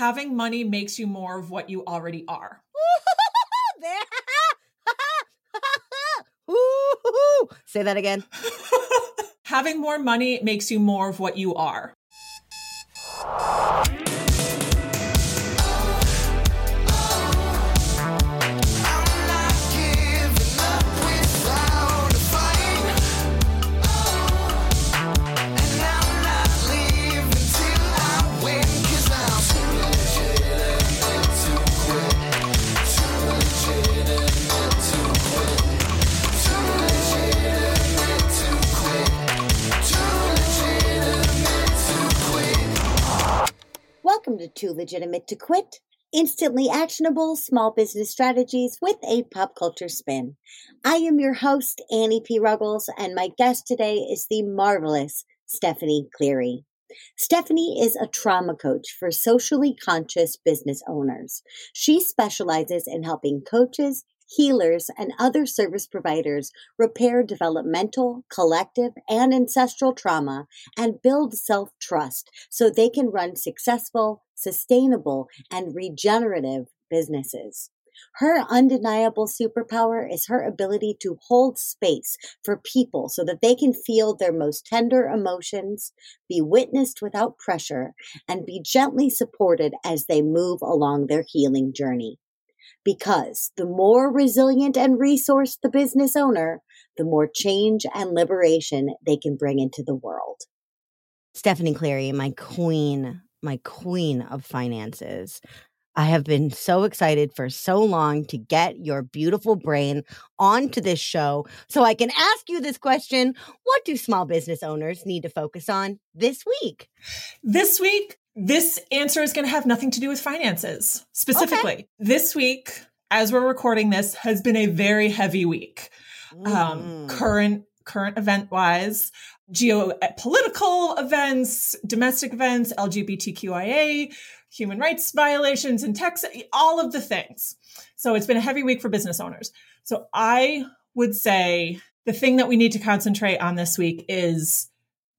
having money makes you more of what you already are. Say that again. having more money makes you more of what you are. Welcome to Too Legitimate to Quit, instantly actionable small business strategies with a pop culture spin. I am your host, Annie P. Ruggles, and my guest today is the marvelous Stephanie Cleary. Stephanie is a trauma coach for socially conscious business owners. She specializes in helping coaches, healers, and other service providers repair developmental, collective, and ancestral trauma and build self trust so they can run successful, sustainable, and regenerative businesses. Her undeniable superpower is her ability to hold space for people so that they can feel their most tender emotions, be witnessed without pressure, and be gently supported as they move along their healing journey because the more resilient and resourced the business owner, the more change and liberation they can bring into the world. Stephanie Cleary, my queen, my queen of finances. I have been so excited for so long to get your beautiful brain onto this show so I can ask you this question What do small business owners need to focus on this week? This week, this answer is going to have nothing to do with finances specifically. Okay. This week, as we're recording this, has been a very heavy week. Um, mm. Um, current current event wise, geopolitical events, domestic events, LGBTQIA, human rights violations in Texas, all of the things. So it's been a heavy week for business owners. So I would say the thing that we need to concentrate on this week is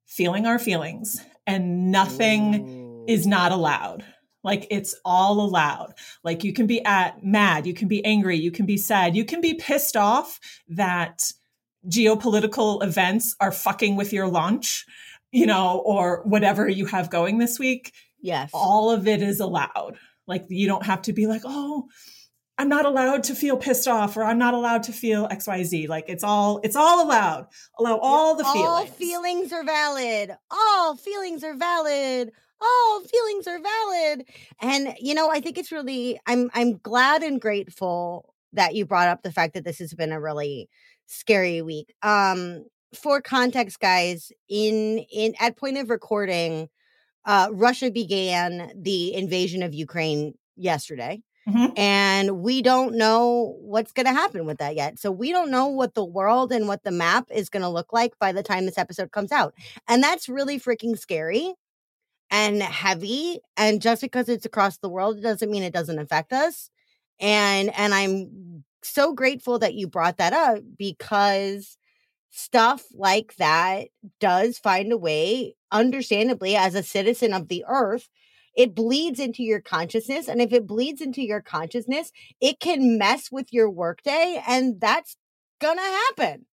feeling our feelings and nothing Ooh is not allowed. Like it's all allowed. Like you can be at mad, you can be angry, you can be sad, you can be pissed off that geopolitical events are fucking with your launch, you know, or whatever you have going this week. Yes. All of it is allowed. Like you don't have to be like, "Oh, I'm not allowed to feel pissed off or I'm not allowed to feel XYZ. Like it's all it's all allowed. Allow all the feelings. All feelings are valid. All feelings are valid oh feelings are valid and you know i think it's really i'm i'm glad and grateful that you brought up the fact that this has been a really scary week um for context guys in in at point of recording uh russia began the invasion of ukraine yesterday Mm-hmm. And we don't know what's going to happen with that yet. So we don't know what the world and what the map is going to look like by the time this episode comes out. And that's really freaking scary and heavy and just because it's across the world it doesn't mean it doesn't affect us and and i'm so grateful that you brought that up because stuff like that does find a way understandably as a citizen of the earth it bleeds into your consciousness and if it bleeds into your consciousness it can mess with your workday and that's gonna happen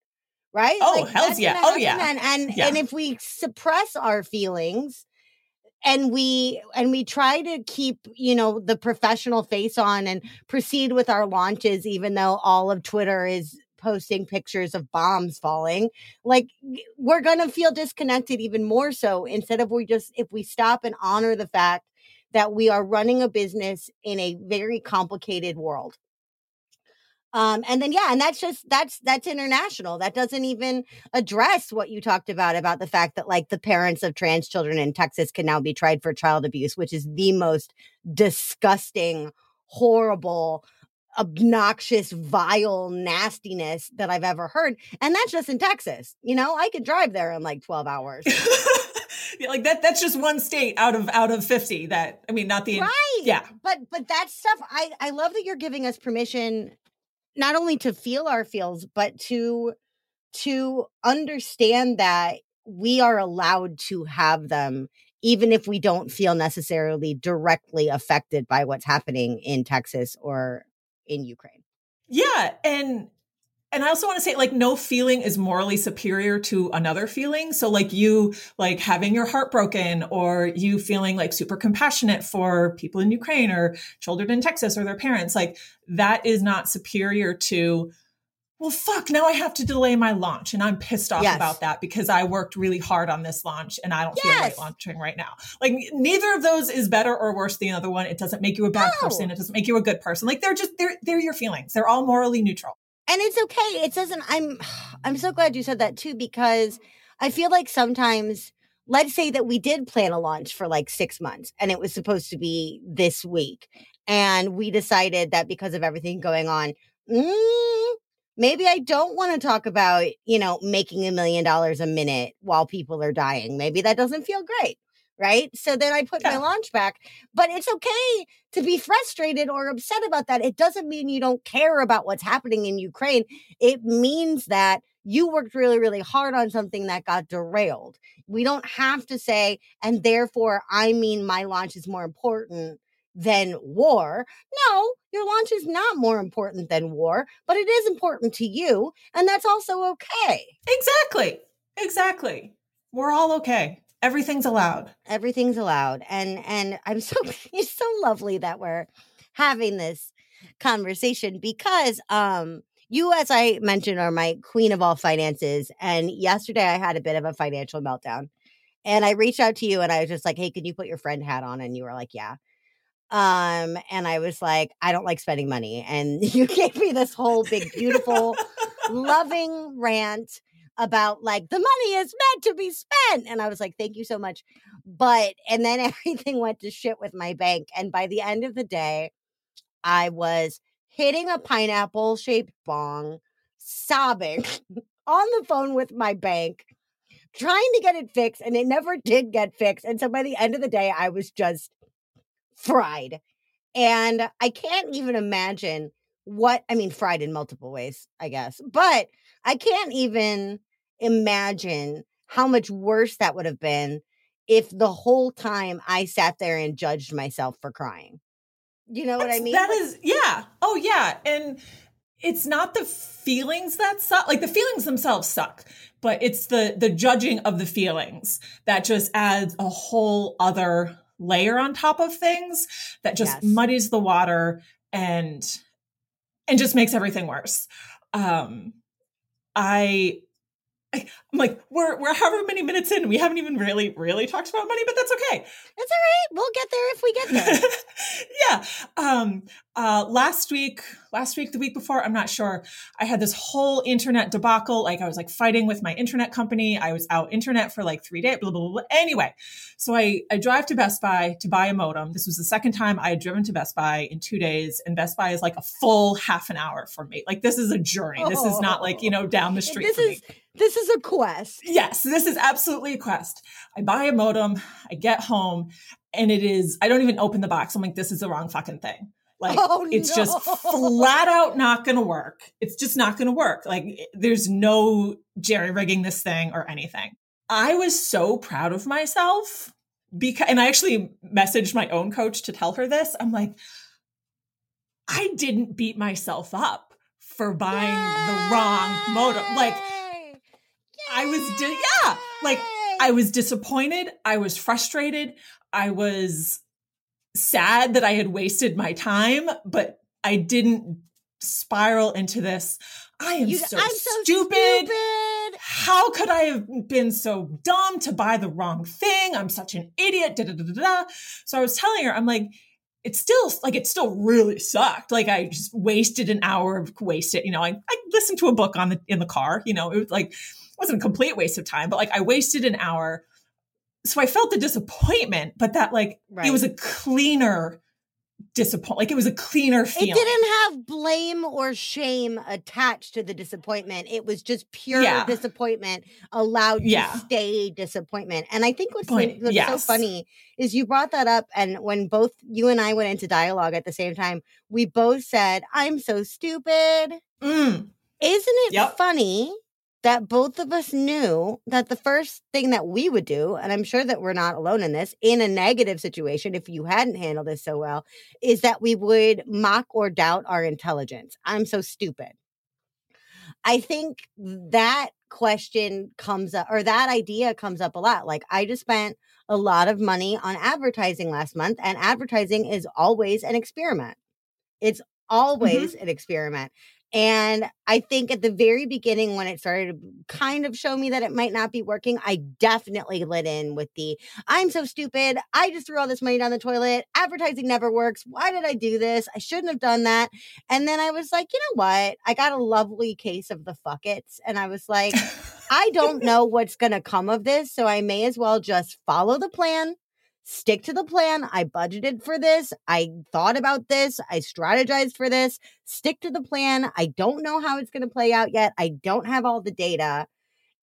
right? Oh like, hell's yeah. oh yeah. and and, yeah. and if we suppress our feelings and we and we try to keep you know the professional face on and proceed with our launches even though all of twitter is posting pictures of bombs falling. Like we're going to feel disconnected even more so instead of we just if we stop and honor the fact that we are running a business in a very complicated world um, and then yeah, and that's just that's that's international. That doesn't even address what you talked about about the fact that like the parents of trans children in Texas can now be tried for child abuse, which is the most disgusting, horrible, obnoxious, vile nastiness that I've ever heard. And that's just in Texas. You know, I could drive there in like 12 hours. yeah, like that that's just one state out of out of 50 that I mean not the right. Yeah. But but that stuff I I love that you're giving us permission not only to feel our feels but to to understand that we are allowed to have them even if we don't feel necessarily directly affected by what's happening in Texas or in Ukraine. Yeah. And and I also want to say like no feeling is morally superior to another feeling. So like you like having your heart broken or you feeling like super compassionate for people in Ukraine or children in Texas or their parents, like that is not superior to well, fuck, now I have to delay my launch. And I'm pissed off yes. about that because I worked really hard on this launch and I don't yes. feel like launching right now. Like neither of those is better or worse than the other one. It doesn't make you a bad no. person. It doesn't make you a good person. Like they're just, they're, they're your feelings. They're all morally neutral. And it's okay. It doesn't, I'm, I'm so glad you said that too, because I feel like sometimes, let's say that we did plan a launch for like six months and it was supposed to be this week. And we decided that because of everything going on, mm, maybe I don't want to talk about, you know, making a million dollars a minute while people are dying. Maybe that doesn't feel great. Right. So then I put yeah. my launch back. But it's okay to be frustrated or upset about that. It doesn't mean you don't care about what's happening in Ukraine. It means that you worked really, really hard on something that got derailed. We don't have to say, and therefore, I mean, my launch is more important than war. No, your launch is not more important than war, but it is important to you. And that's also okay. Exactly. Exactly. We're all okay. Everything's allowed. Everything's allowed. And and I'm so it's so lovely that we're having this conversation because um you as I mentioned are my queen of all finances and yesterday I had a bit of a financial meltdown. And I reached out to you and I was just like, "Hey, can you put your friend hat on?" And you were like, "Yeah." Um, and I was like, I don't like spending money. And you gave me this whole big, beautiful, loving rant about like the money is meant to be spent. And I was like, thank you so much. But, and then everything went to shit with my bank. And by the end of the day, I was hitting a pineapple shaped bong, sobbing on the phone with my bank, trying to get it fixed. And it never did get fixed. And so by the end of the day, I was just fried. And I can't even imagine what, I mean, fried in multiple ways, I guess, but I can't even imagine how much worse that would have been if the whole time I sat there and judged myself for crying. You know That's, what I mean? That is, yeah. Oh, yeah. And it's not the feelings that suck. Like the feelings themselves suck, but it's the the judging of the feelings that just adds a whole other layer on top of things that just yes. muddies the water and and just makes everything worse. Um I I, am like, we're we're however many minutes in, we haven't even really really talked about money, but that's okay. That's all right. We'll get there if we get there. yeah. Um. Uh. Last week, last week, the week before, I'm not sure. I had this whole internet debacle. Like I was like fighting with my internet company. I was out internet for like three days. Blah blah blah. Anyway, so I I drive to Best Buy to buy a modem. This was the second time I had driven to Best Buy in two days, and Best Buy is like a full half an hour for me. Like this is a journey. This is not like you know down the street. This is. Me this is a quest. Yes, this is absolutely a quest. I buy a modem, I get home, and it is, I don't even open the box. I'm like, this is the wrong fucking thing. Like, oh, it's no. just flat out not going to work. It's just not going to work. Like, there's no jerry rigging this thing or anything. I was so proud of myself because, and I actually messaged my own coach to tell her this. I'm like, I didn't beat myself up for buying Yay! the wrong modem. Like, I was, di- yeah, like I was disappointed. I was frustrated. I was sad that I had wasted my time, but I didn't spiral into this. I am you, so, so stupid. stupid. How could I have been so dumb to buy the wrong thing? I'm such an idiot. Da, da, da, da. So I was telling her, I'm like, it's still like it still really sucked. Like I just wasted an hour of wasted, you know, I, I listened to a book on the in the car, you know, it was like wasn't a complete waste of time, but like I wasted an hour. So I felt the disappointment, but that like right. it was a cleaner disappointment. like it was a cleaner feeling. It didn't have blame or shame attached to the disappointment. It was just pure yeah. disappointment allowed yeah. to stay disappointment. And I think what's, Point, what's yes. so funny is you brought that up and when both you and I went into dialogue at the same time, we both said, "I'm so stupid." Mm. Isn't it yep. funny that both of us knew that the first thing that we would do, and I'm sure that we're not alone in this, in a negative situation, if you hadn't handled this so well, is that we would mock or doubt our intelligence. I'm so stupid. I think that question comes up, or that idea comes up a lot. Like, I just spent a lot of money on advertising last month, and advertising is always an experiment. It's mm-hmm. always mm-hmm. an experiment. And I think at the very beginning, when it started to kind of show me that it might not be working, I definitely lit in with the I'm so stupid. I just threw all this money down the toilet. Advertising never works. Why did I do this? I shouldn't have done that. And then I was like, you know what? I got a lovely case of the fuckets. And I was like, I don't know what's going to come of this. So I may as well just follow the plan stick to the plan. I budgeted for this. I thought about this. I strategized for this. Stick to the plan. I don't know how it's going to play out yet. I don't have all the data.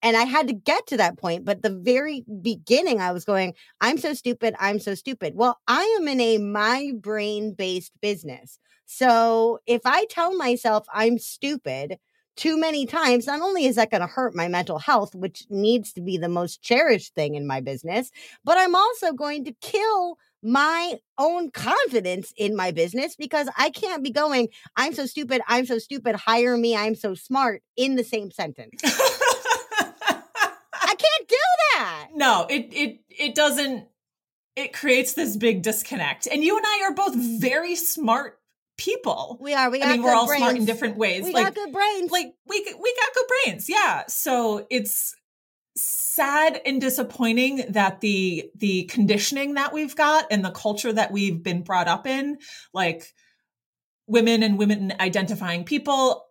And I had to get to that point. But the very beginning, I was going, I'm so stupid. I'm so stupid. Well, I am in a my brain based business. So if I tell myself I'm stupid, too many times, not only is that going to hurt my mental health, which needs to be the most cherished thing in my business, but I'm also going to kill my own confidence in my business because I can't be going, I'm so stupid, I'm so stupid, hire me, I'm so smart in the same sentence. I can't do that. No, it it it doesn't it creates this big disconnect. And you and I are both very smart people. We are. We I mean, we're all brains. smart in different ways. We like, got good brains. Like we we got good brains. Yeah. So it's sad and disappointing that the the conditioning that we've got and the culture that we've been brought up in, like women and women identifying people.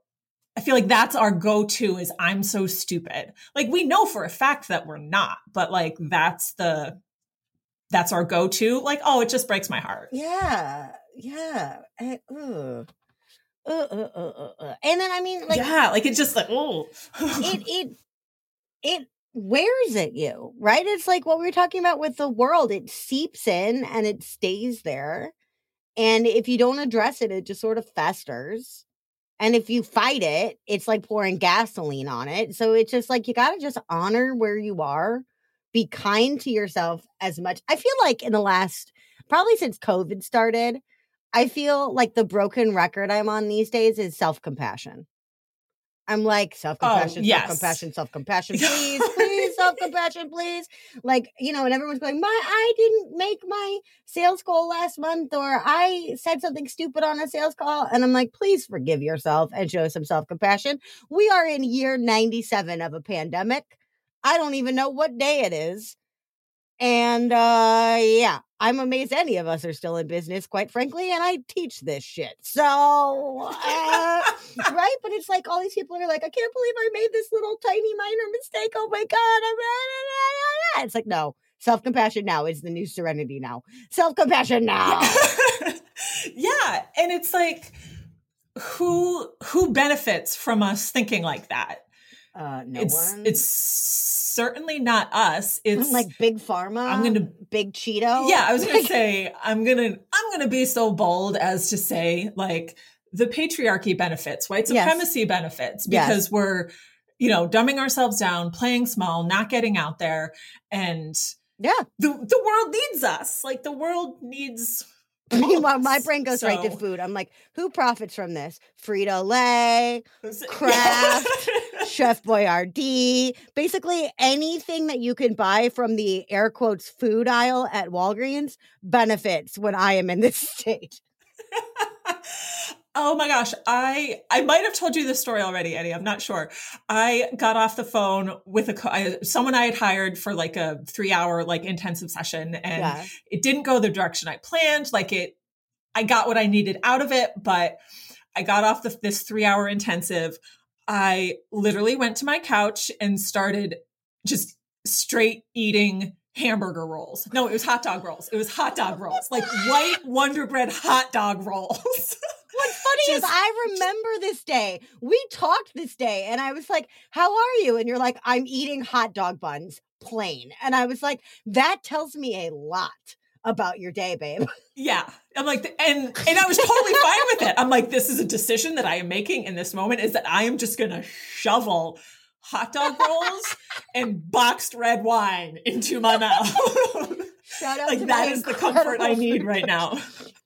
I feel like that's our go-to is I'm so stupid. Like we know for a fact that we're not, but like that's the that's our go-to. Like, oh, it just breaks my heart. Yeah yeah. I, uh, uh, uh, uh, uh, and then I mean, like, yeah, like it's just like, oh, it, it, it wears at you, right? It's like what we were talking about with the world. It seeps in and it stays there. And if you don't address it, it just sort of festers. And if you fight it, it's like pouring gasoline on it. So it's just like you got to just honor where you are, be kind to yourself as much. I feel like in the last, probably since COVID started, I feel like the broken record I'm on these days is self compassion. I'm like self compassion, oh, yes. self compassion, self compassion, please, please, self compassion, please. Like, you know, and everyone's going, My, I didn't make my sales goal last month, or I said something stupid on a sales call. And I'm like, Please forgive yourself and show some self compassion. We are in year 97 of a pandemic. I don't even know what day it is. And uh yeah, I'm amazed any of us are still in business, quite frankly, and I teach this shit. So, uh, right? But it's like all these people are like, I can't believe I made this little tiny minor mistake. Oh my God. I'm, it's like, no, self compassion now is the new serenity now. Self compassion now. yeah. And it's like, who who benefits from us thinking like that? Uh, no it's, one. It's certainly not us. It's like big pharma. I'm gonna big Cheeto. Yeah, I was gonna say I'm gonna I'm gonna be so bold as to say like the patriarchy benefits, white supremacy yes. benefits, because yes. we're you know dumbing ourselves down, playing small, not getting out there, and yeah, the the world needs us. Like the world needs Meanwhile, my brain goes so, right to food. I'm like, who profits from this? Frito Lay, Kraft, Chef Boyardee, basically anything that you can buy from the air quotes food aisle at Walgreens benefits when I am in this state. Oh my gosh, I I might have told you this story already, Eddie. I'm not sure. I got off the phone with a I, someone I had hired for like a three hour like intensive session, and yeah. it didn't go the direction I planned. Like it, I got what I needed out of it, but I got off the, this three hour intensive. I literally went to my couch and started just straight eating hamburger rolls. No, it was hot dog rolls. It was hot dog rolls, like white Wonder Bread hot dog rolls. What's funny just, is I remember this day. We talked this day, and I was like, How are you? And you're like, I'm eating hot dog buns plain. And I was like, That tells me a lot about your day, babe. Yeah. I'm like, and and I was totally fine with it. I'm like, this is a decision that I am making in this moment is that I am just gonna shovel hot dog rolls and boxed red wine into my mouth. Shout out like to that is the comfort I need right coach. now.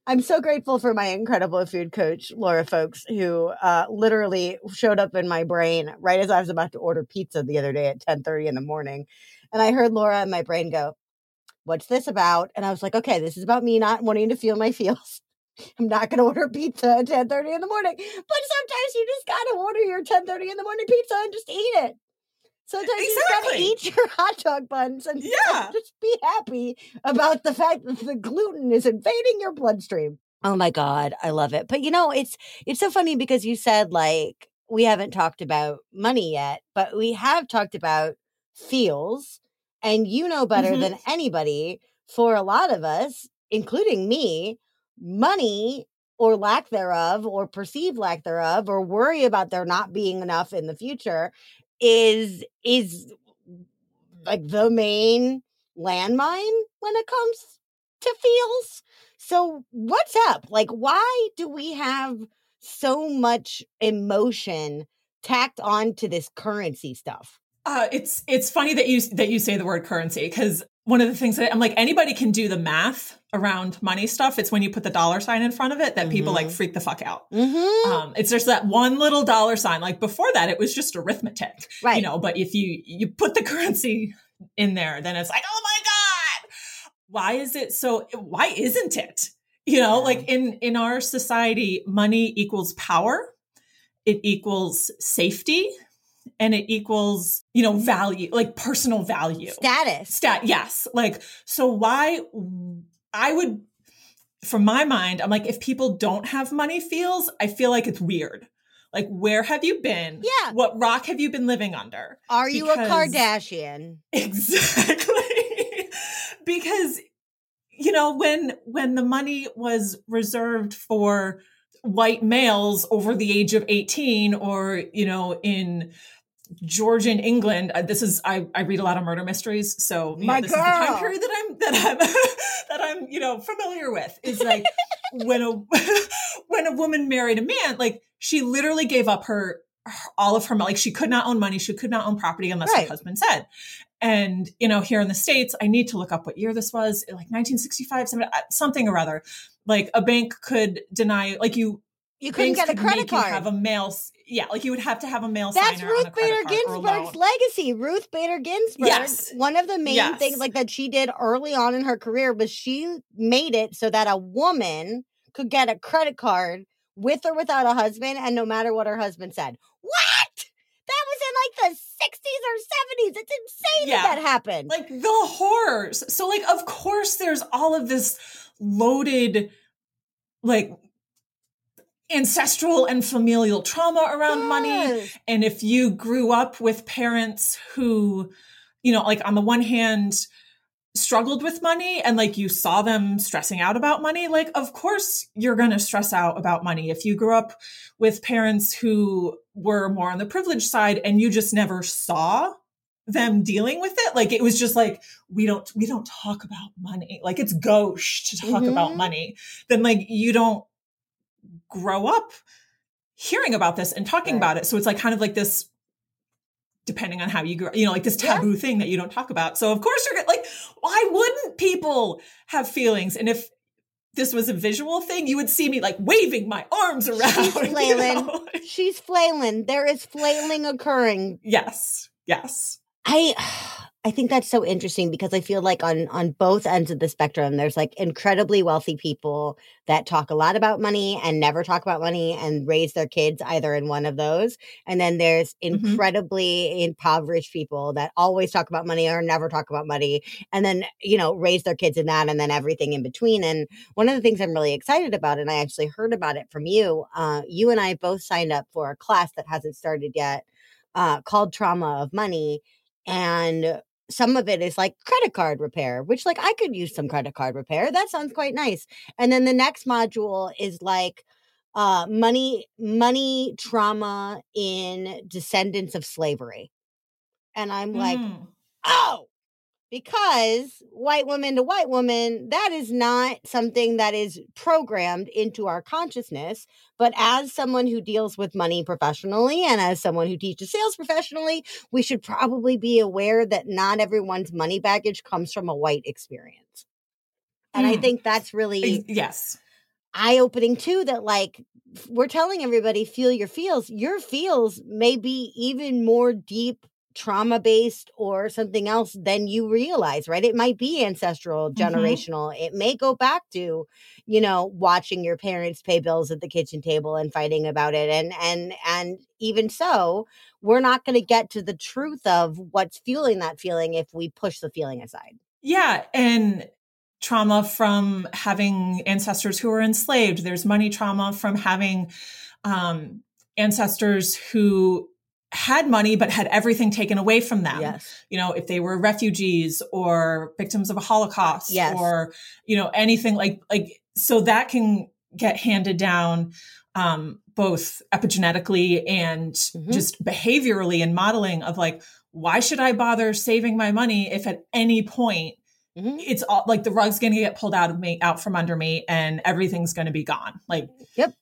I'm so grateful for my incredible food coach, Laura Folks, who uh, literally showed up in my brain right as I was about to order pizza the other day at 10:30 in the morning. And I heard Laura in my brain go, What's this about? And I was like, Okay, this is about me not wanting to feel my feels. I'm not going to order pizza at 10:30 in the morning. But sometimes you just got to order your 10:30 in the morning pizza and just eat it. Sometimes you just got to eat your hot dog buns and Yeah. just be happy about the fact that the gluten is invading your bloodstream. Oh my god, I love it. But you know, it's it's so funny because you said like we haven't talked about money yet, but we have talked about feels and you know better Mhm. than anybody for a lot of us, including me, money or lack thereof or perceived lack thereof or worry about there not being enough in the future is is like the main landmine when it comes to feels. So what's up? Like why do we have so much emotion tacked on to this currency stuff? Uh, it's it's funny that you that you say the word currency because one of the things that I'm like anybody can do the math around money stuff. It's when you put the dollar sign in front of it that people like Mhm. freak the fuck out. Mm-hmm. Um, it's just that one little dollar sign. Like before that, it was just arithmetic, right. you know. But if you you put the currency in there, then it's like, oh my god, why is it so? Why isn't it? You know, Yeah. like in in our society, money equals power. It equals safety, and it equals you know value, like personal value. Status. Stat, yes. Like, so why I would, from my mind, I'm like, if people don't have money feels, I feel like it's weird. Like, where have you been? Yeah. What rock have you been living under? Are you a Kardashian? Exactly. because, you know, when, when the money was reserved for white males over the age of 18 or, you know, in Georgian England, uh, this is I, I read a lot of murder mysteries, so you know, My this is the time period that I'm that I'm that I'm you know familiar with. Is like when a when a woman married a man, like she literally gave up her, her all of her money. Like she could not own money, she could not own property unless Right. her husband said. And you know, here in the states, I need to look up what year this was, like 1965, something, uh, something or other. Like a bank could deny, like you You couldn't get a credit card. have a male. Yeah, like you would have to have a mail. That's Ruth Bader Ginsburg's legacy. Ruth Bader Ginsburg, Yes. one of the main Yes. things like that she did early on in her career was she made it so that a woman could get a credit card with or without a husband and no matter what her husband said. What? That was in like the 60s or 70s. It's insane Yeah. that that happened. like the horrors. So like of course there's all of this loaded like ancestral and familial trauma around money. And if you grew up with parents who you know like on the one hand struggled with money and like you saw them stressing out about money like of course you're going to stress out about money. If you grew up with parents who were more on the privileged side and you just never saw them dealing with it like it was just like we don't we don't talk about money. Like it's gauche to talk about Mhm. money. Then like you don't grow up hearing about this and talking Right. about it so it's like kind of like this depending on how you grow you know like this Yeah. taboo thing that you don't talk about so of course you're gonna like why wouldn't people have feelings and if this was a visual thing you would see me like waving my arms around She's you flailing. know? She's flailing. There is flailing occurring yes yes I I think that's so interesting because I feel like on on both ends of the spectrum there's like incredibly wealthy people that talk a lot about money and never talk about money and raise their kids either in one of those. And then there's Mhm. incredibly impoverished people that always talk about money or never talk about money and then you know raise their kids in that and then everything in between. And one of the things I'm really excited about and I actually heard about it from you uh you and I both signed up for a class that hasn't started yet uh called Trauma of Money. And some of it is like credit card repair which like i could use some credit card repair that sounds quite nice and then the next module is like uh money money trauma in descendants of slavery and i'm like Mm. oh because white woman to white woman, that is not something that is programmed into our consciousness. But as someone who deals with money professionally and as someone who teaches sales professionally, we should probably be aware that not everyone's money baggage comes from a white experience. And mm. I think that's really, yes, eye opening too. That like we're telling everybody, feel your feels. Your feels may be even more deep trauma based or something else than you realize, right? It might be ancestral, mm-hmm. generational. Mm-hmm. It may go back to, you know, watching your parents pay bills at the kitchen table and fighting about it. And and and even so, we're not going to get to the truth of what's fueling that feeling if we push the feeling aside. Yeah, and trauma from having ancestors who were enslaved. There's money trauma from having um, ancestors who had money but had everything taken away from them. Yes. You know, if they were refugees or victims of a Holocaust yes. or you know anything like like so that can get handed down um, both epigenetically and mm-hmm. just behaviorally and modeling of like why should I bother saving my money if at any point mm-hmm. it's all like the rug's going to get pulled out of me out from under me and everything's going to be gone. Like Yep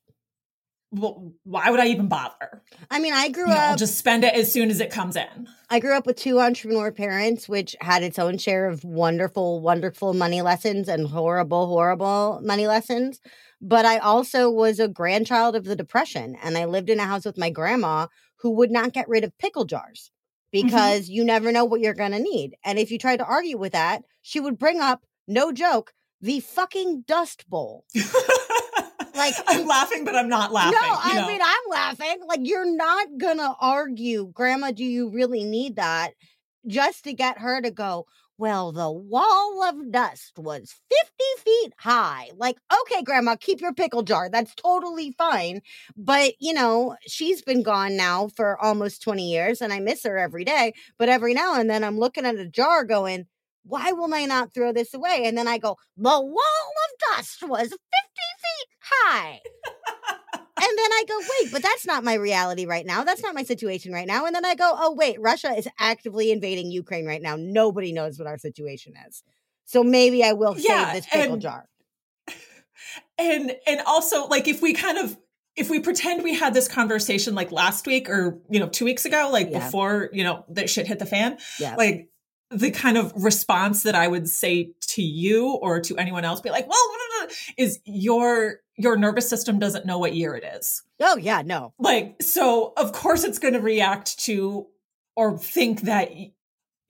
well, why would I even bother? I mean, I grew you up. I'll just spend it as soon as it comes in. I grew up with two entrepreneur parents, which had its own share of wonderful, wonderful money lessons and horrible, horrible money lessons. But I also was a grandchild of the Depression, and I lived in a house with my grandma who would not get rid of pickle jars mm-hmm. because mm-hmm. you never know what you're going to need. And if you tried to argue with that, she would bring up, no joke, the fucking dust bowl. Like I'm laughing, but I'm not laughing. No, I know? mean I'm laughing. Like you're not gonna argue, Grandma. Do you really need that? Just to get her to go. Well, the wall of dust was 50 feet high. Like, okay, grandma, keep your pickle jar. That's totally fine. But, you know, she's been gone now for almost 20 years and I miss her every day. But every now and then I'm looking at a jar going, why will I not throw this away? And then I go, the wall of dust was 50 feet high. and then I go, wait, but that's not my reality right now. That's not my situation right now. And then I go, oh, wait, Russia is actively invading Ukraine right now. Nobody knows what our situation is. So maybe I will yeah, save this pickle and, jar. And and also like if we kind of if we pretend we had this conversation like last week or you know two weeks ago, like yeah. before you know that shit hit the fan, yeah. like the kind of response that I would say to you or to anyone else be like, well, is your your nervous system doesn't know what year it is. Oh yeah, no. Like so of course it's going to react to or think that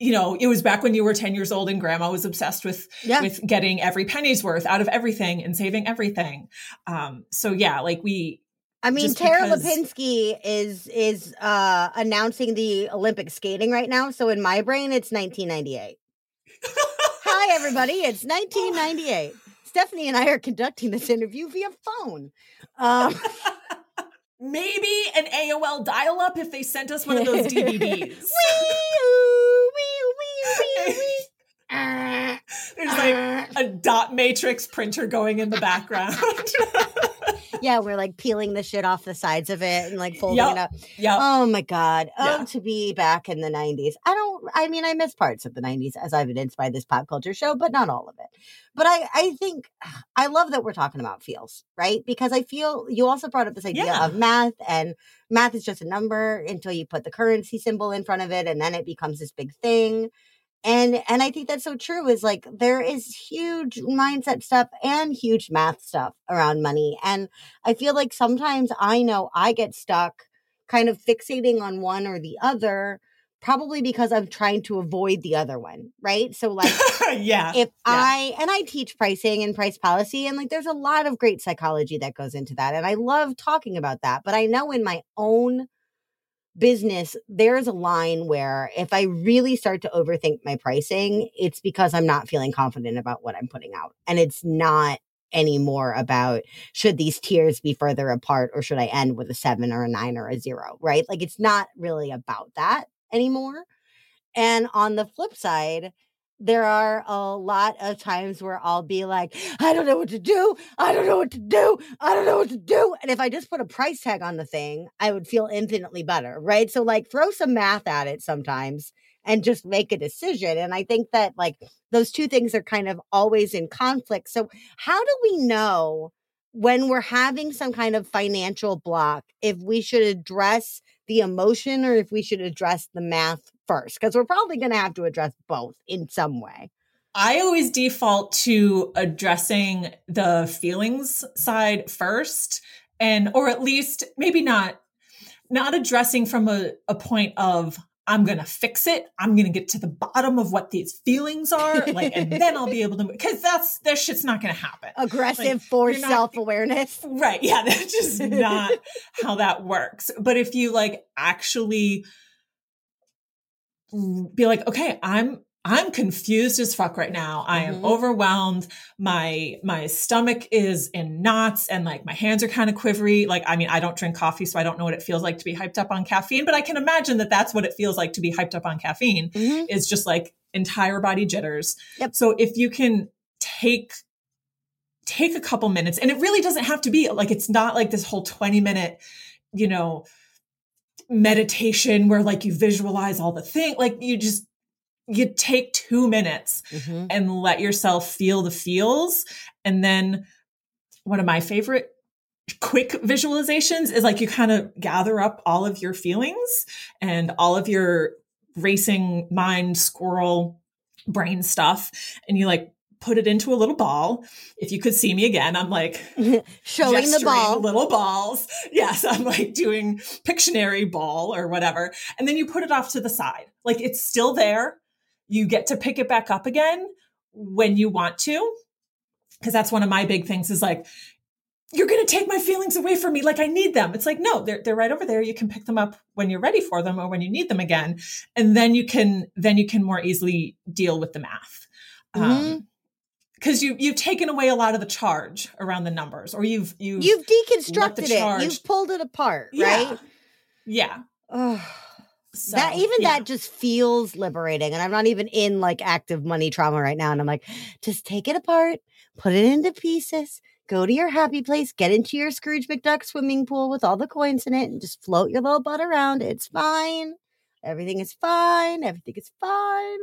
you know, it was back when you were 10 years old and grandma was obsessed with yeah. with getting every penny's worth out of everything and saving everything. Um so yeah, like we I mean, Tara because... Lipinski is is uh announcing the Olympic skating right now. So in my brain, it's 1998. Hi, everybody! It's 1998. Stephanie and I are conducting this interview via phone. Um, Maybe an AOL dial-up if they sent us one of those DVDs. There's like a dot matrix printer going in the background. Yeah, we're like peeling the shit off the sides of it and like folding yep. it up. Yeah. Oh my god. Oh, yeah. to be back in the '90s. I don't. I mean, I miss parts of the '90s as evidenced by this pop culture show, but not all of it. But I, I think I love that we're talking about feels, right? Because I feel you also brought up this idea yeah. of math, and math is just a number until you put the currency symbol in front of it, and then it becomes this big thing and and i think that's so true is like there is huge mindset stuff and huge math stuff around money and i feel like sometimes i know i get stuck kind of fixating on one or the other probably because i'm trying to avoid the other one right so like yeah if yeah. i and i teach pricing and price policy and like there's a lot of great psychology that goes into that and i love talking about that but i know in my own business, there's a line where if I really start to overthink my pricing, it's because I'm not feeling confident about what I'm putting out. And it's not anymore about should these tiers be further apart or should I end with a seven or a nine or a zero, right? Like it's not really about that anymore. And on the flip side, there are a lot of times where I'll be like, I don't know what to do. I don't know what to do. I don't know what to do. And if I just put a price tag on the thing, I would feel infinitely better. Right. So, like, throw some math at it sometimes and just make a decision. And I think that like those two things are kind of always in conflict. So, how do we know when we're having some kind of financial block if we should address the emotion or if we should address the math first? Because we're probably going to have to address both in some way. I always default to addressing the feelings side first and or at least maybe not not addressing from a, a point of I'm gonna fix it. I'm gonna get to the bottom of what these feelings are, like, and then I'll be able to. Because that's that shit's not gonna happen. Aggressive like, for self awareness, right? Yeah, that's just not how that works. But if you like actually be like, okay, I'm I'm confused as fuck right now. I am mm-hmm. overwhelmed. My my stomach is in knots and like my hands are kind of quivery. Like I mean, I don't drink coffee, so I don't know what it feels like to be hyped up on caffeine, but I can imagine that that's what it feels like to be hyped up on caffeine. Mm-hmm. Is just like entire body jitters. Yep. So if you can take take a couple minutes and it really doesn't have to be like it's not like this whole 20 minute, you know, meditation where like you visualize all the thing like you just you take two minutes mm-hmm. and let yourself feel the feels. And then one of my favorite quick visualizations is like you kind of gather up all of your feelings and all of your racing mind squirrel brain stuff and you like put it into a little ball. If you could see me again, I'm like showing the ball, little balls. Yes, I'm like doing Pictionary ball or whatever. And then you put it off to the side. Like it's still there you get to pick it back up again when you want to. Cause that's one of my big things is like, you're going to take my feelings away from me. Like I need them. It's like, no, they're, they're right over there. You can pick them up when you're ready for them or when you need them again. And then you can, then you can more easily deal with the math. Um, mm-hmm. Um, because you you've taken away a lot of the charge around the numbers, or you've you've you've deconstructed it, you've pulled it apart, right? Yeah. yeah. So, that even yeah. that just feels liberating. And I'm not even in like active money trauma right now. And I'm like, just take it apart, put it into pieces, go to your happy place, get into your Scrooge McDuck swimming pool with all the coins in it, and just float your little butt around. It's fine. Everything is fine. Everything is fine.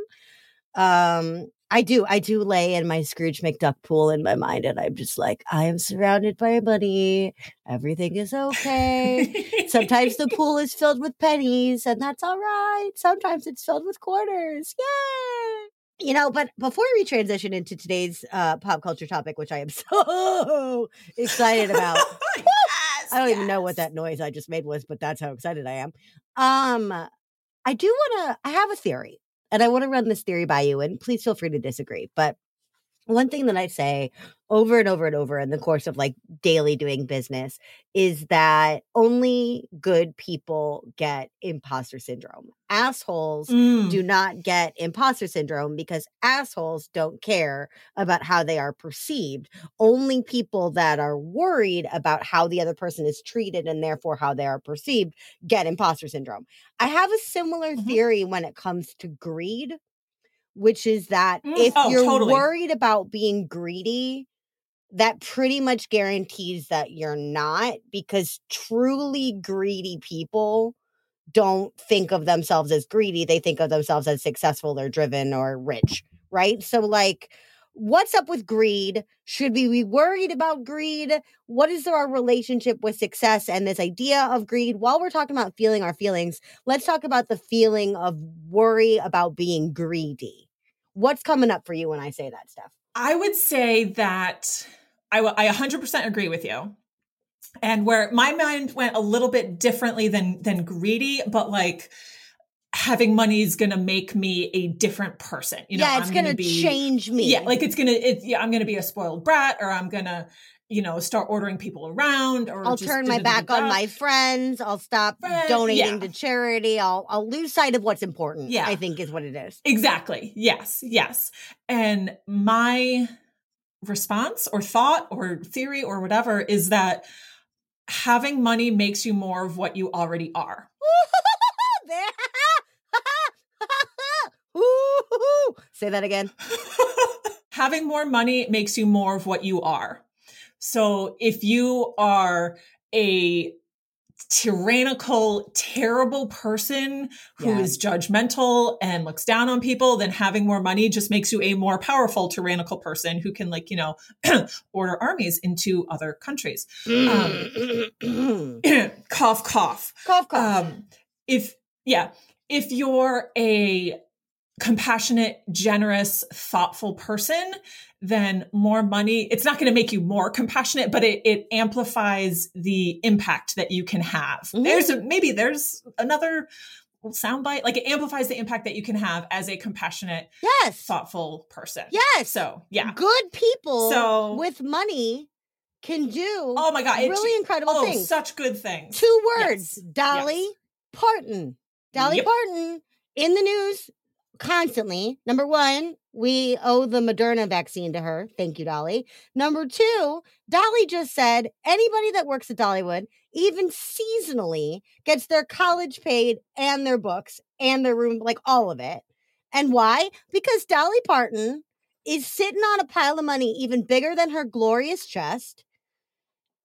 Um, I do. I do lay in my Scrooge McDuck pool in my mind, and I'm just like, I am surrounded by money. Everything is okay. Sometimes the pool is filled with pennies, and that's all right. Sometimes it's filled with quarters. Yay! You know, but before we transition into today's uh, pop culture topic, which I am so excited about, yes, I don't yes. even know what that noise I just made was, but that's how excited I am. Um, I do want to. I have a theory and I want to run this theory by you, and please feel free to disagree. But one thing that I say over and over and over in the course of like daily doing business is that only good people get imposter syndrome. Assholes mm. do not get imposter syndrome because assholes don't care about how they are perceived. Only people that are worried about how the other person is treated and therefore how they are perceived get imposter syndrome. I have a similar mm-hmm. theory when it comes to greed which is that mm, if oh, you're totally. worried about being greedy, that pretty much guarantees that you're not because truly greedy people don't think of themselves as greedy. They think of themselves as successful or driven or rich, right? So, like, what's up with greed? Should we be worried about greed? What is our relationship with success and this idea of greed? While we're talking about feeling our feelings, let's talk about the feeling of worry about being greedy What's coming up for you when I say that stuff? I would say that I, w- I 100% agree with you. And where my mind went a little bit differently than than greedy, but like having money is going to make me a different person. You know, yeah, it's going to change me. Yeah, like it's going to, it, yeah, I'm going to be a spoiled brat or I'm going to, you know, start ordering people around or I'll turn my back on my friends. I'll stop friends, donating yeah. to charity. I'll I'll lose sight of what's important. Yeah. I think is what it is. Exactly. Yes. Yes. And my response or thought or theory or whatever is that having money makes you more of what you already are. Say that again. having more money makes you more of what you are. So if you are a tyrannical, terrible person who Yeah. is judgmental and looks down on people, then having more money just makes you a more powerful, tyrannical person who can, like, you know, order armies into other countries. Um, cough, cough. cough, cough. Um, if, yeah, if you're a compassionate, generous, thoughtful person, then more money, it's not going to make you more compassionate, but it, it amplifies the impact that you can have. Mhm. There's a, maybe there's another soundbite, like it amplifies the impact that you can have as a compassionate, yes. thoughtful person. Yes. So, yeah. Good people So- with money can do Oh my God. really incredible oh, things. such good things. Two words Yes. Dolly Yes. Parton. Dolly Yep. Parton in the news constantly. Number one, we owe the Moderna vaccine to her. Thank you, Dolly. Number two, Dolly just said anybody that works at Dollywood, even seasonally, gets their college paid and their books and their room, like all of it. And why? Because Dolly Parton is sitting on a pile of money even bigger than her glorious chest.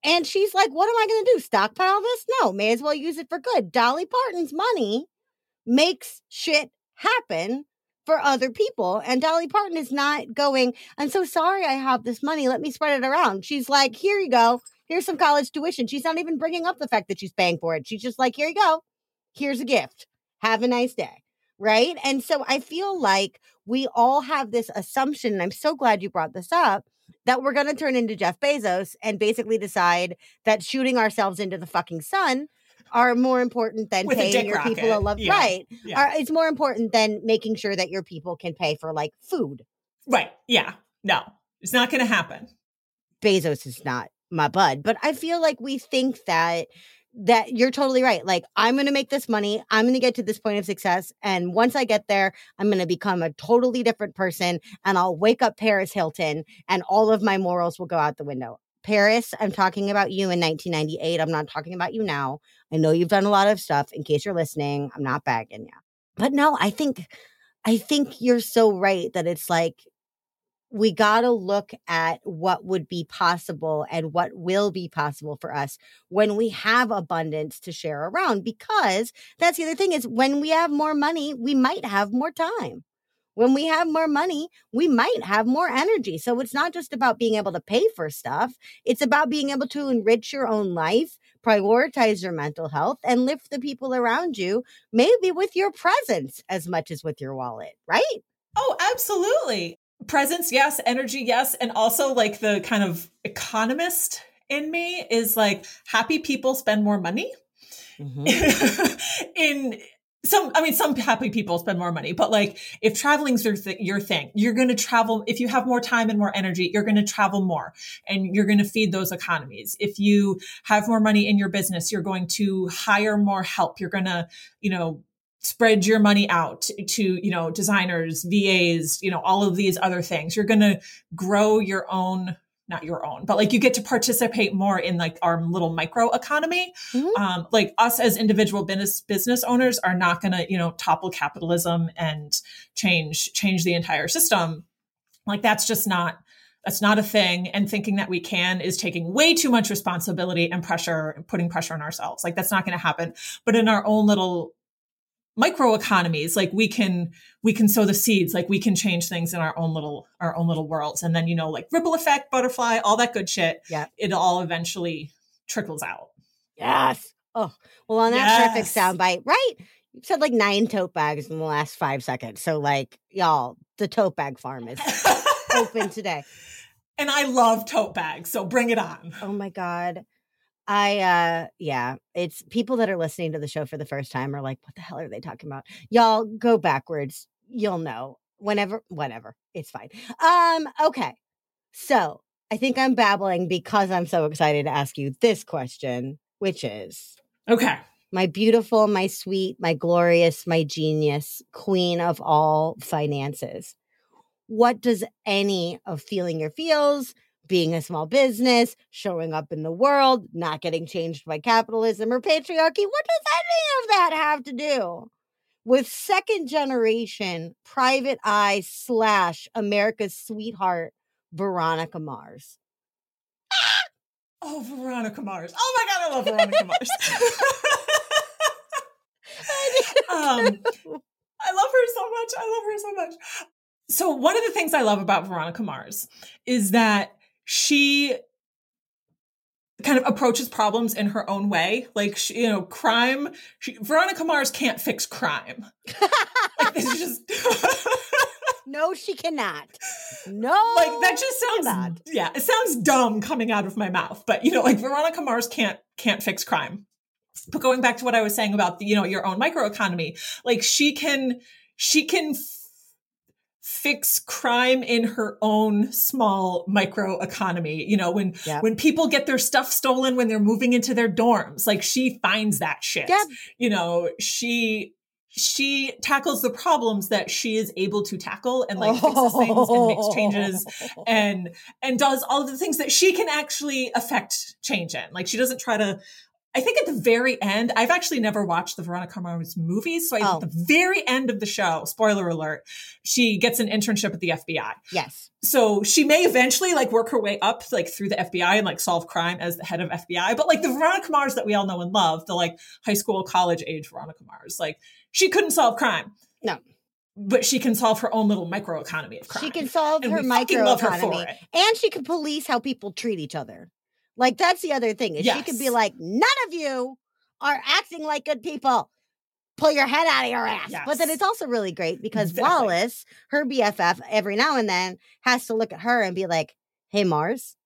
And she's like, what am I going to do? Stockpile this? No, may as well use it for good. Dolly Parton's money makes shit happen for other people. And Dolly Parton is not going, I'm so sorry I have this money. Let me spread it around. She's like, here you go. Here's some college tuition. She's not even bringing up the fact that she's paying for it. She's just like, here you go. Here's a gift. Have a nice day. Right. And so I feel like we all have this assumption. And I'm so glad you brought this up that we're going to turn into Jeff Bezos and basically decide that shooting ourselves into the fucking sun are more important than With paying your people a rocket. love. Yeah. Right. Yeah. Are, it's more important than making sure that your people can pay for like food. Right. Yeah. No, it's not going to happen. Bezos is not my bud, but I feel like we think that that you're totally right. Like I'm going to make this money, I'm going to get to this point of success, and once I get there, I'm going to become a totally different person, and I'll wake up Paris Hilton, and all of my morals will go out the window. Paris, I'm talking about you in 1998. I'm not talking about you now. I know you've done a lot of stuff. In case you're listening, I'm not bagging you, but no, I think, I think you're so right that it's like we got to look at what would be possible and what will be possible for us when we have abundance to share around because that's the other thing is when we have more money we might have more time when we have more money we might have more energy so it's not just about being able to pay for stuff it's about being able to enrich your own life prioritize your mental health and lift the people around you maybe with your presence as much as with your wallet right Oh, absolutely. Presence, yes. Energy, yes. And also, like, the kind of economist in me is like, happy people spend more money. Mm-hmm. in some, I mean, some happy people spend more money, but like, if traveling's your, th- your thing, you're going to travel. If you have more time and more energy, you're going to travel more and you're going to feed those economies. If you have more money in your business, you're going to hire more help. You're going to, you know, spread your money out to you know designers vas you know all of these other things you're going to grow your own not your own but like you get to participate more in like our little micro economy. Mhm. um like us as individual business business owners are not going to you know topple capitalism and change change the entire system. Like that's just not that's not a thing and thinking that we can is taking way too much responsibility and pressure putting pressure on ourselves. Like that's not going to happen. But in our own little micro economies like we can we can sow the seeds like we can change things in our own little our own little worlds and then you know like ripple effect butterfly all that good shit Yeah. it all eventually trickles out Yes. Oh, well, on that perfect Yes. soundbite, right? You said like nine tote bags in the last five seconds. So, like, y'all, the tote bag farm is open today. and i love tote bags so bring it on Oh my God. I, uh, yeah, it's people that are listening to the show for the first time are like, what the hell are they talking about? Y'all go backwards. You'll know whenever, whatever. It's fine. Um, okay. So I think I'm babbling because I'm so excited to ask you this question, which is, okay my beautiful, my sweet, my glorious, my genius, queen of all finances. What does any of feeling your feels, being a small business, showing up in the world, not getting changed by capitalism or patriarchy, what does any of that have to do with second generation private eye slash America's sweetheart, Veronica Mars? Oh, Veronica Mars. Oh my God, I love Veronica Mars. um, I love her so much. I love her so much. So, one of the things I love about Veronica Mars is that she kind of approaches problems in her own way. Like, she, you know, crime, she, Veronica Mars can't fix crime. like, this is just. no, she cannot. No. Like, that just sounds, cannot. yeah, it sounds dumb coming out of my mouth. But, you know, like, Veronica Mars can't, can't fix crime. But going back to what I was saying about the, you know, your own microeconomy, like, she can, she can fix crime in her own small micro economy you know when yep. when people get their stuff stolen when they're moving into their dorms like she finds that shit yep. you know she she tackles the problems that she is able to tackle and like fixes things and makes changes and and does all of the things that she can actually affect change in like she doesn't try to I think at the very end, I've actually never watched the Veronica Mars movies. So I, oh. at the very end of the show, spoiler alert, she gets an internship at the FBI. Yes. So she may eventually like work her way up like through the FBI and like solve crime as the head of FBI. But like the Veronica Mars that we all know and love, the like high school, college age Veronica Mars, like she couldn't solve crime. No but she can solve her own little microeconomy of crime. She can solve and her microeconomy, her and she can police how people treat each other. Like that's the other thing is yes. she could be like, none of you are acting like good people. Pull your head out of your ass. Yes. But then it's also really great because exactly. Wallace, her BFF, every now and then has to look at her and be like, "Hey Mars,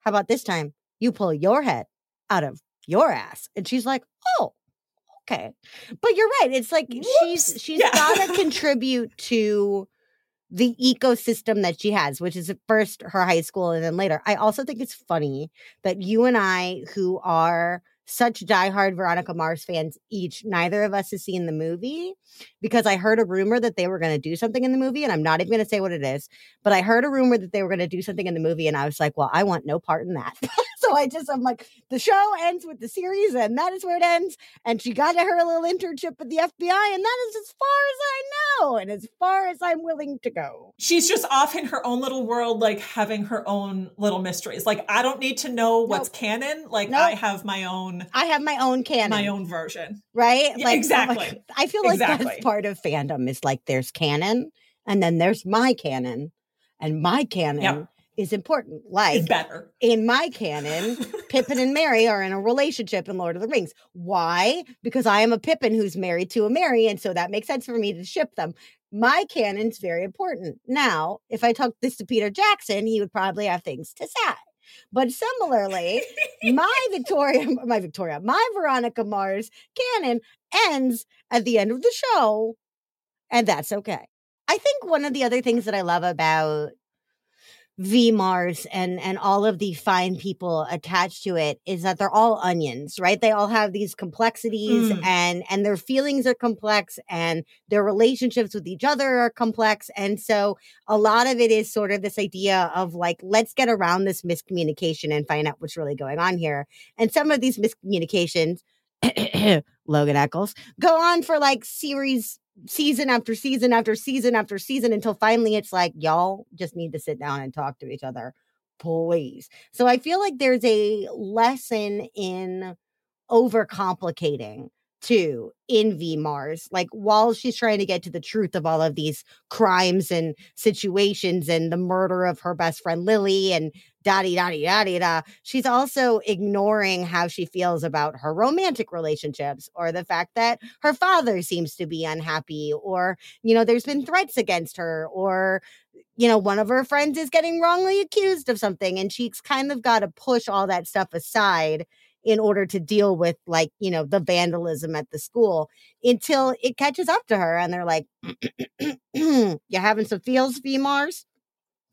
how about this time you pull your head out of your ass?" And she's like, "Oh, okay." But you're right. It's like Whoops. she's she's yeah. got to contribute to the ecosystem that she has, which is at first her high school and then later. I also think it's funny that you and I, who are such diehard Veronica Mars fans each, neither of us has seen the movie because I heard a rumor that they were going to do something in the movie, and I'm not even going to say what it is, but I heard a rumor that they were going to do something in the movie, and I was like, well, I want no part in that. so I just, I'm like, the show ends with the series, and that is where it ends. And she got her little internship at the FBI, and that is as far as I know, and as far as I'm willing to go. She's just off in her own little world, like having her own little mysteries. Like, I don't need to know what's nope. canon. Like, nope. I have my own. I have my own canon. My own version. Right? Yeah, like, exactly. Like, I feel like exactly. that's part of fandom is like there's canon, and then there's my canon, and my canon. Yep is important. Like better. In my canon, Pippin and Merry are in a relationship in Lord of the Rings. Why? Because I am a Pippin who's married to a Mary, and so that makes sense for me to ship them. My canon's very important. Now, if I talk this to Peter Jackson, he would probably have things to say. But similarly, my Victoria, my Victoria, my Veronica Mars canon ends at the end of the show, and that's okay. I think one of the other things that I love about V Mars and and all of the fine people attached to it is that they're all onions, right? They all have these complexities mm. and and their feelings are complex and their relationships with each other are complex. And so a lot of it is sort of this idea of like, let's get around this miscommunication and find out what's really going on here. And some of these miscommunications Logan Echolls go on for like series season after season after season after season until finally it's like y'all just need to sit down and talk to each other please. So i feel like there's a lesson in overcomplicating too in V Mars. Like while she's trying to get to the truth of all of these crimes and situations and the murder of her best friend Lily and da da di da di da, she's also ignoring how she feels about her romantic relationships or the fact that her father seems to be unhappy or, you know, there's been threats against her or you know, one of her friends is getting wrongly accused of something and she's kind of got to push all that stuff aside in order to deal with like you know the vandalism at the school until it catches up to her and they're like you having some feels v mars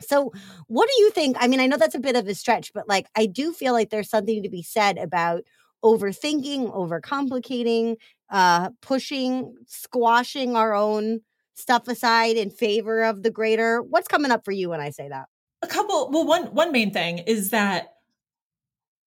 so what do you think? I mean i know that's a bit of a stretch but like i do feel like there's something to be said about overthinking overcomplicating uh pushing squashing our own stuff aside in favor of the greater. What's coming up for you when i say that? A couple well one one main thing is that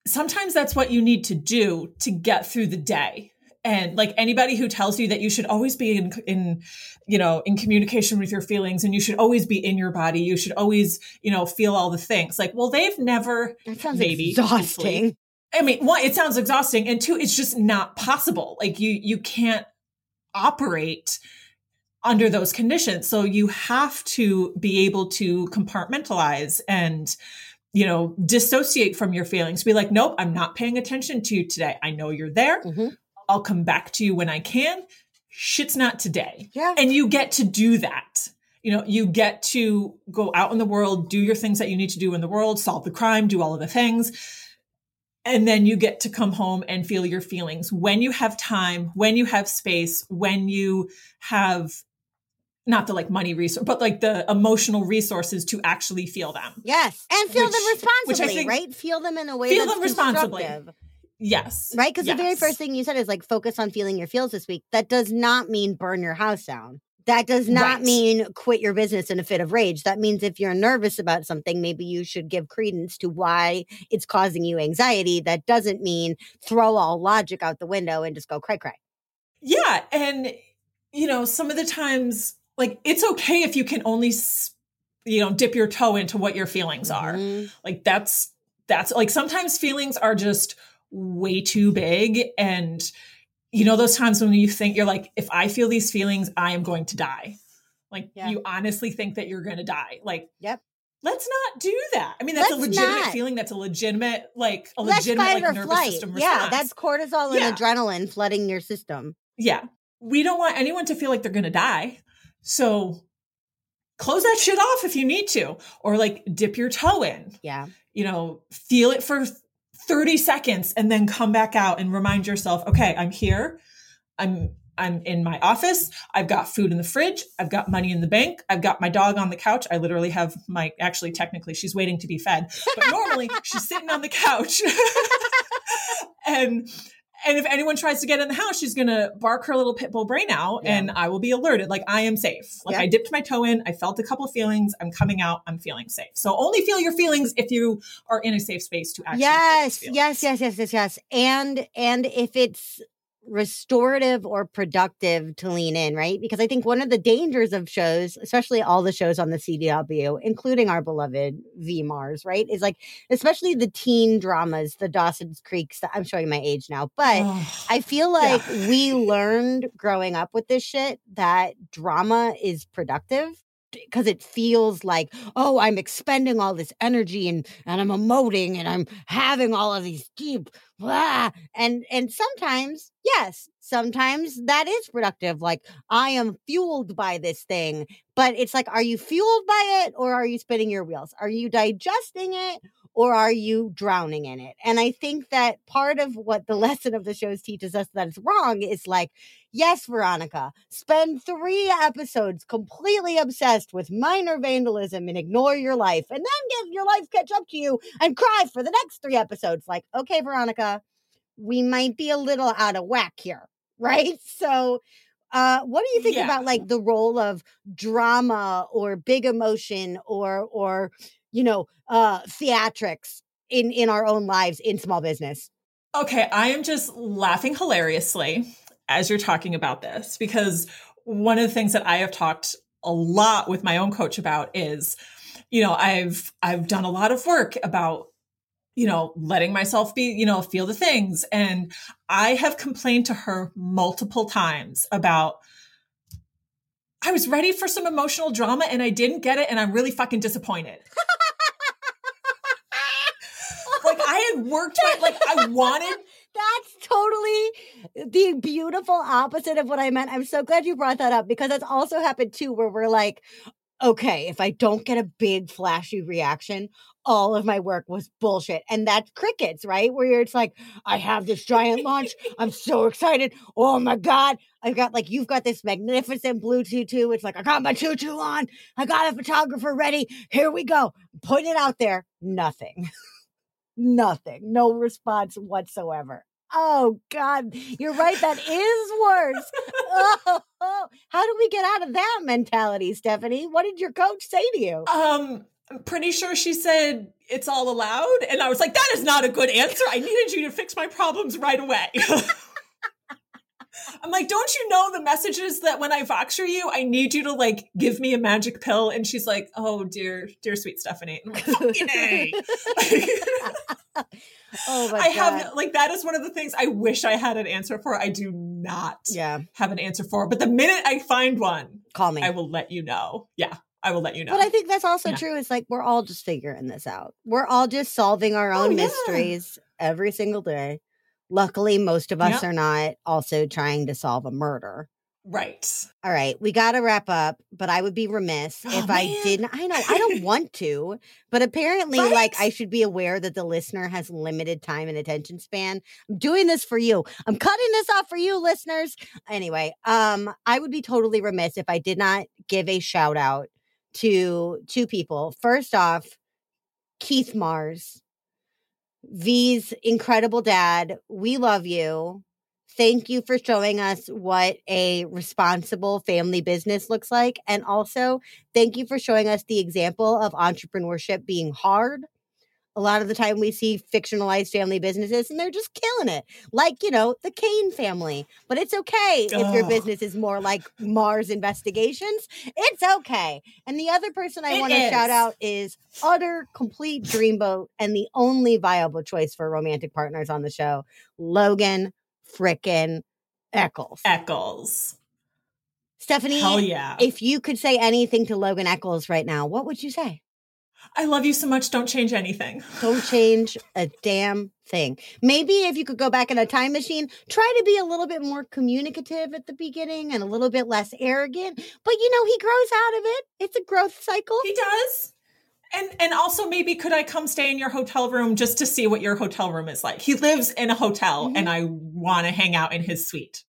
sometimes that's what you need to do to get through the day and like anybody who tells you that you should always be in in you know in communication with your feelings and you should always be in your body you should always you know feel all the things like well they've never that sounds maybe exhausting I mean, one, it sounds exhausting, and two, it's just not possible. Like you, you can't operate under those conditions. So you have to be able to compartmentalize and, you know, dissociate from your feelings. Be like, nope, I'm not paying attention to you today. I know you're there. Mm-hmm. I'll come back to you when I can. Shit's not today. Yeah. And you get to do that. You know, you get to go out in the world, do your things that you need to do in the world, solve the crime, do all of the things and then you get to come home and feel your feelings when you have time when you have space when you have not the like money resource but like the emotional resources to actually feel them yes and feel which, them responsibly right feel them in a way feel them responsibly yes right because yes. the very first thing you said is like focus on feeling your feels this week that does not mean burn your house down that does not right. mean quit your business in a fit of rage. That means if you're nervous about something, maybe you should give credence to why it's causing you anxiety. That doesn't mean throw all logic out the window and just go cry, cry. Yeah. And, you know, some of the times, like, it's okay if you can only, you know, dip your toe into what your feelings mm-hmm. are. Like, that's, that's like sometimes feelings are just way too big and, you know those times when you think you're like if i feel these feelings i am going to die like yeah. you honestly think that you're going to die like yep let's not do that i mean that's let's a legitimate not. feeling that's a legitimate like a let's legitimate like, nervous flight. system response. yeah that's cortisol and yeah. adrenaline flooding your system yeah we don't want anyone to feel like they're going to die so close that shit off if you need to or like dip your toe in yeah you know feel it for 30 seconds and then come back out and remind yourself, okay, I'm here. I'm I'm in my office. I've got food in the fridge. I've got money in the bank. I've got my dog on the couch. I literally have my actually technically she's waiting to be fed, but normally she's sitting on the couch. and and if anyone tries to get in the house, she's going to bark her little pit bull brain out yeah. and I will be alerted. Like I am safe. Like yeah. I dipped my toe in. I felt a couple feelings. I'm coming out. I'm feeling safe. So only feel your feelings if you are in a safe space to actually. Yes, yes, yes, yes, yes, yes. And, and if it's restorative or productive to lean in, right? Because I think one of the dangers of shows, especially all the shows on the CW, including our beloved V Mars, right, is like, especially the teen dramas, the Dawson's Creeks. I'm showing my age now, but oh, I feel like yeah. we learned growing up with this shit that drama is productive because it feels like oh i'm expending all this energy and and i'm emoting and i'm having all of these deep blah. and and sometimes yes sometimes that is productive like i am fueled by this thing but it's like are you fueled by it or are you spinning your wheels are you digesting it or are you drowning in it? And I think that part of what the lesson of the shows teaches us that it's wrong is like, yes, Veronica, spend three episodes completely obsessed with minor vandalism and ignore your life, and then give your life catch up to you and cry for the next three episodes. Like, okay, Veronica, we might be a little out of whack here, right? So, uh, what do you think yeah. about like the role of drama or big emotion or or you know, uh, theatrics in in our own lives in small business. Okay, I am just laughing hilariously as you're talking about this because one of the things that I have talked a lot with my own coach about is you know i've i've done a lot of work about you know letting myself be you know feel the things and i have complained to her multiple times about i was ready for some emotional drama and i didn't get it and i'm really fucking disappointed I worked my, like I wanted. That's totally the beautiful opposite of what I meant. I'm so glad you brought that up because that's also happened too, where we're like, okay, if I don't get a big flashy reaction, all of my work was bullshit. And that's crickets, right? Where it's like, I have this giant launch. I'm so excited. Oh my God. I've got like, you've got this magnificent blue tutu. It's like, I got my tutu on. I got a photographer ready. Here we go. Put it out there. Nothing. Nothing. No response whatsoever. Oh God, you're right. That is worse. oh, oh, how do we get out of that mentality, Stephanie? What did your coach say to you? Um, I'm pretty sure she said it's all allowed, and I was like, that is not a good answer. I needed you to fix my problems right away. I'm like, don't you know the messages that when I Voxer you, I need you to like give me a magic pill? And she's like, oh dear, dear sweet Stephanie. I'm like, fucking A. oh my god. I God. have like that is one of the things I wish I had an answer for. I do not Yeah. have an answer for. But the minute I find one, Call me. I will let you know. Yeah, I will let you know. But I think that's also Yeah. true. It's like we're all just figuring this out. We're all just solving our oh, own Oh, yeah. mysteries every single day. Luckily, most of us Yep. are not also trying to solve a murder. right. All right, we got to wrap up, but I would be remiss Oh, if I didn't. I know I don't want to, but apparently, like, I should be aware that the listener has limited time and attention span. I'm doing this for you. I'm cutting this off for you, listeners. Anyway, um, I would be totally remiss if I did not give a shout out to two people. First off, Keith Mars, V's incredible dad. We love you. Thank you for showing us what a responsible family business looks like. And also, thank you for showing us the example of entrepreneurship being hard. A lot of the time, we see fictionalized family businesses and they're just killing it, like, you know, the Kane family. But it's okay if your business is more like Mars Investigations. It's okay. And the other person I want to shout out is utter complete dreamboat and the only viable choice for romantic partners on the show, Logan frickin' Echolls. Echolls. Stephanie, Hell yeah. if you could say anything to Logan Echolls right now, what would you say? I love you so much. Don't change anything. Don't change a damn thing. Maybe if you could go back in a time machine, try to be a little bit more communicative at the beginning and a little bit less arrogant. But you know, he grows out of it. It's a growth cycle. He does. And and also maybe could I come stay in your hotel room just to see what your hotel room is like? He lives in a hotel Mhm. and I want to hang out in his suite.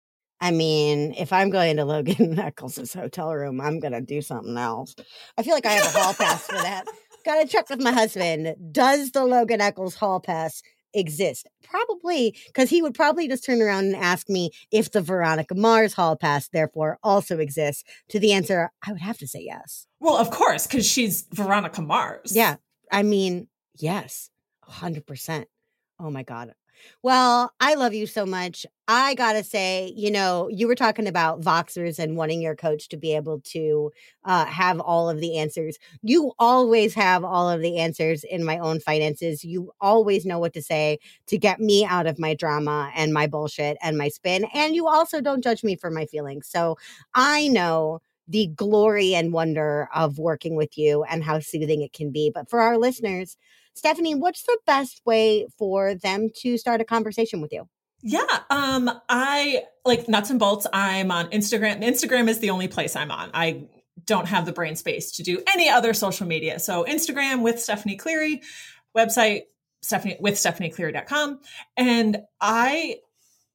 I mean, if I'm going to Logan Echolls' hotel room, I'm going to do something else. I feel like I have a hall pass for that. Got to check with my husband. Does the Logan Echolls hall pass exist? Probably, because he would probably just turn around and ask me if the Veronica Mars hall pass therefore also exists. To the answer, I would have to say yes. Well, of course, because she's Veronica Mars. Yeah. I mean, yes, 100%. Oh my God. Well, I love you so much. I got to say, you know, you were talking about Voxers and wanting your coach to be able to uh, have all of the answers. You always have all of the answers in my own finances. You always know what to say to get me out of my drama and my bullshit and my spin. And you also don't judge me for my feelings. So I know the glory and wonder of working with you and how soothing it can be. But for our listeners, Stephanie, what's the best way for them to start a conversation with you? Yeah. Um, I like nuts and bolts. I'm on Instagram. Instagram is the only place I'm on. I don't have the brain space to do any other social media. So Instagram with Stephanie Cleary, website Stephanie with StephanieCleary.com. And I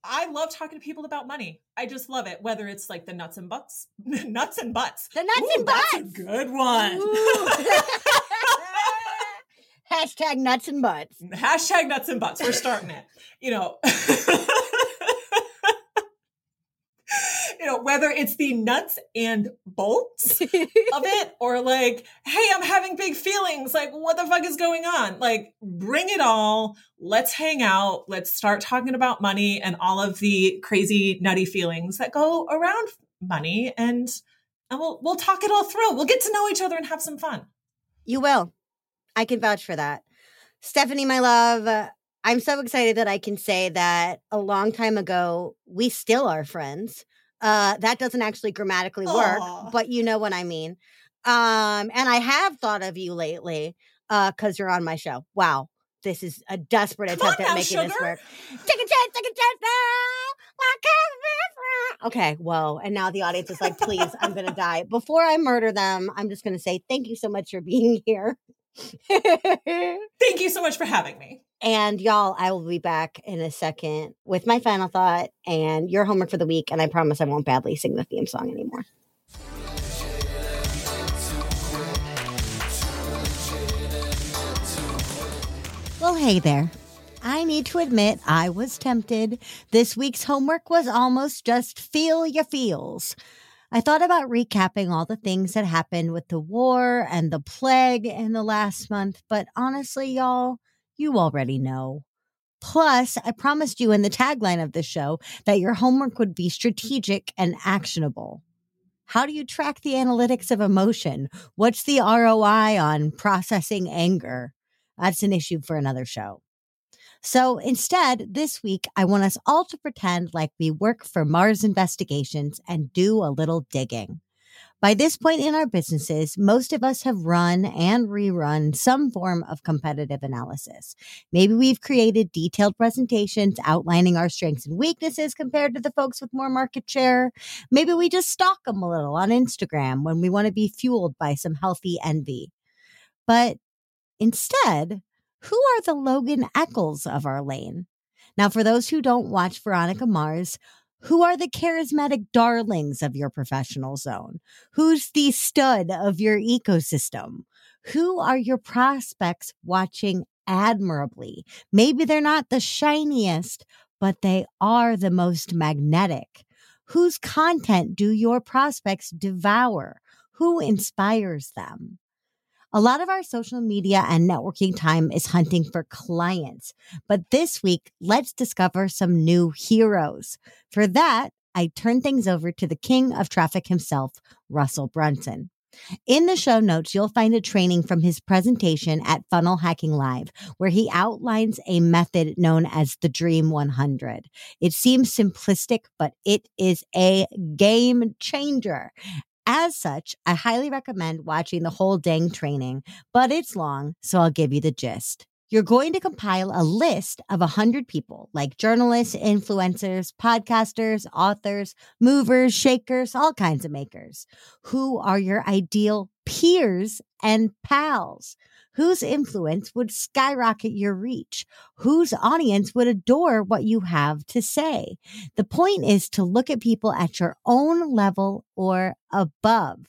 I love talking to people about money. I just love it, whether it's like the nuts and butts, nuts and butts. The nuts Ooh, and that's a good one. Hashtag nuts and butts. Hashtag nuts and butts. We're starting it. You know, whether it's the nuts and bolts of it or like, hey, I'm having big feelings. Like, what the fuck is going on? Like, bring it all. Let's hang out. Let's start talking about money and all of the crazy, nutty feelings that go around money. And, and we'll, we'll talk it all through. We'll get to know each other and have some fun. You will. I can vouch for that. Stephanie, my love, I'm so excited that I can say that a long time ago, we still are friends. Uh, that doesn't actually grammatically work, Aw. but you know what I mean. Um, and I have thought of you lately uh, because you're on my show. Wow. This is a desperate Come attempt at now, making this work. Take a chance, take a chance now. I can't be. Okay, whoa. And now the audience is like, please, I'm going to die. Before I murder them, I'm just going to say thank you so much for being here. Thank you so much for having me. and y'all, I will be back in a second with my final thought and your homework for the week. And I promise I won't badly sing the theme song anymore. Well, hey there. I need to admit I was tempted. This week's homework was almost just feel your feels. I thought about recapping all the things that happened with the war and the plague in the last month, but honestly, y'all, you already know. Plus, I promised you in the tagline of the show that your homework would be strategic and actionable. How do you track the analytics of emotion? What's the ROI on processing anger? That's an issue for another show. So instead, this week, I want us all to pretend like we work for Mars Investigations and do a little digging. By this point in our businesses, most of us have run and rerun some form of competitive analysis. Maybe we've created detailed presentations outlining our strengths and weaknesses compared to the folks with more market share. Maybe we just stalk them a little on Instagram when we want to be fueled by some healthy envy. But instead, who are the Logan Echolls of our lane? Now, for those who don't watch Veronica Mars, who are the charismatic darlings of your professional zone? Who's the stud of your ecosystem? Who are your prospects watching admirably? Maybe they're not the shiniest, but they are the most magnetic. Whose content do your prospects devour? Who inspires them? A lot of our social media and networking time is hunting for clients. But this week, let's discover some new heroes. For that, I turn things over to the king of traffic himself, Russell Brunson. In the show notes, you'll find a training from his presentation at Funnel Hacking Live, where he outlines a method known as the Dream 100. It seems simplistic, but it is a game changer. As such, I highly recommend watching the whole dang training, but it's long, so I'll give you the gist. You're going to compile a list of 100 people like journalists, influencers, podcasters, authors, movers, shakers, all kinds of makers. Who are your ideal peers and pals? Whose influence would skyrocket your reach, whose audience would adore what you have to say. The point is to look at people at your own level or above.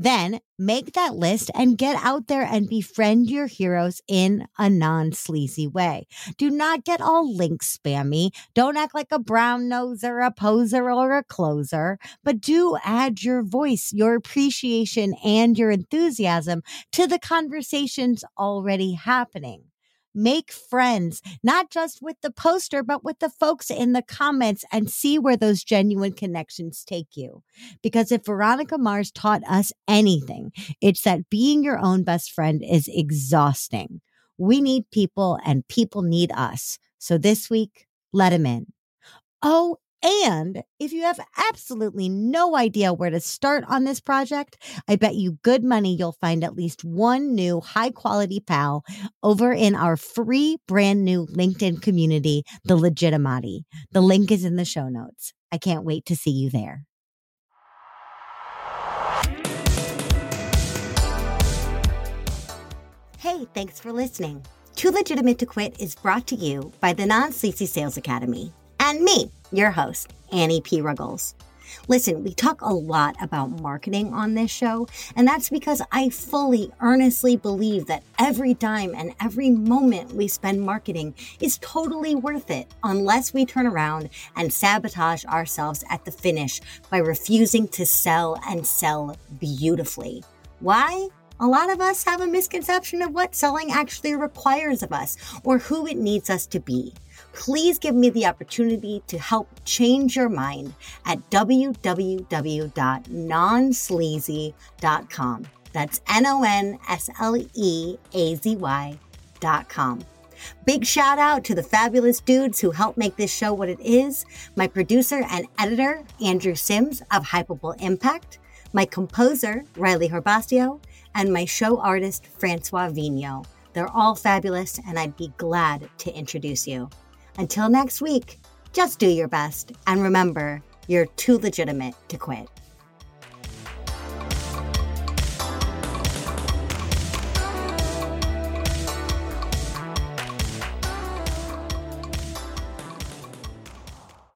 Then make that list and get out there and befriend your heroes in a non sleazy way. Do not get all link spammy. Don't act like a brown noser, a poser, or a closer, but do add your voice, your appreciation, and your enthusiasm to the conversations already happening. Make friends, not just with the poster, but with the folks in the comments and see where those genuine connections take you. Because if Veronica Mars taught us anything, it's that being your own best friend is exhausting. We need people and people need us. So this week, let them in. Oh, and if you have absolutely no idea where to start on this project, I bet you good money you'll find at least one new high quality pal over in our free brand new LinkedIn community, The Legitimati. The link is in the show notes. I can't wait to see you there. Hey, thanks for listening. Too Legitimate to Quit is brought to you by the Non Sleazy Sales Academy and me, your host, Annie P. Ruggles. Listen, we talk a lot about marketing on this show, and that's because I fully, earnestly believe that every dime and every moment we spend marketing is totally worth it unless we turn around and sabotage ourselves at the finish by refusing to sell and sell beautifully. Why? A lot of us have a misconception of what selling actually requires of us or who it needs us to be please give me the opportunity to help change your mind at www.nonsleazy.com. That's N O N S L E A Z Y.com. Big shout out to the fabulous dudes who helped make this show what it is my producer and editor, Andrew Sims of Hypable Impact, my composer, Riley Herbastio, and my show artist, Francois Vigneault. They're all fabulous, and I'd be glad to introduce you. Until next week, just do your best and remember, you're too legitimate to quit.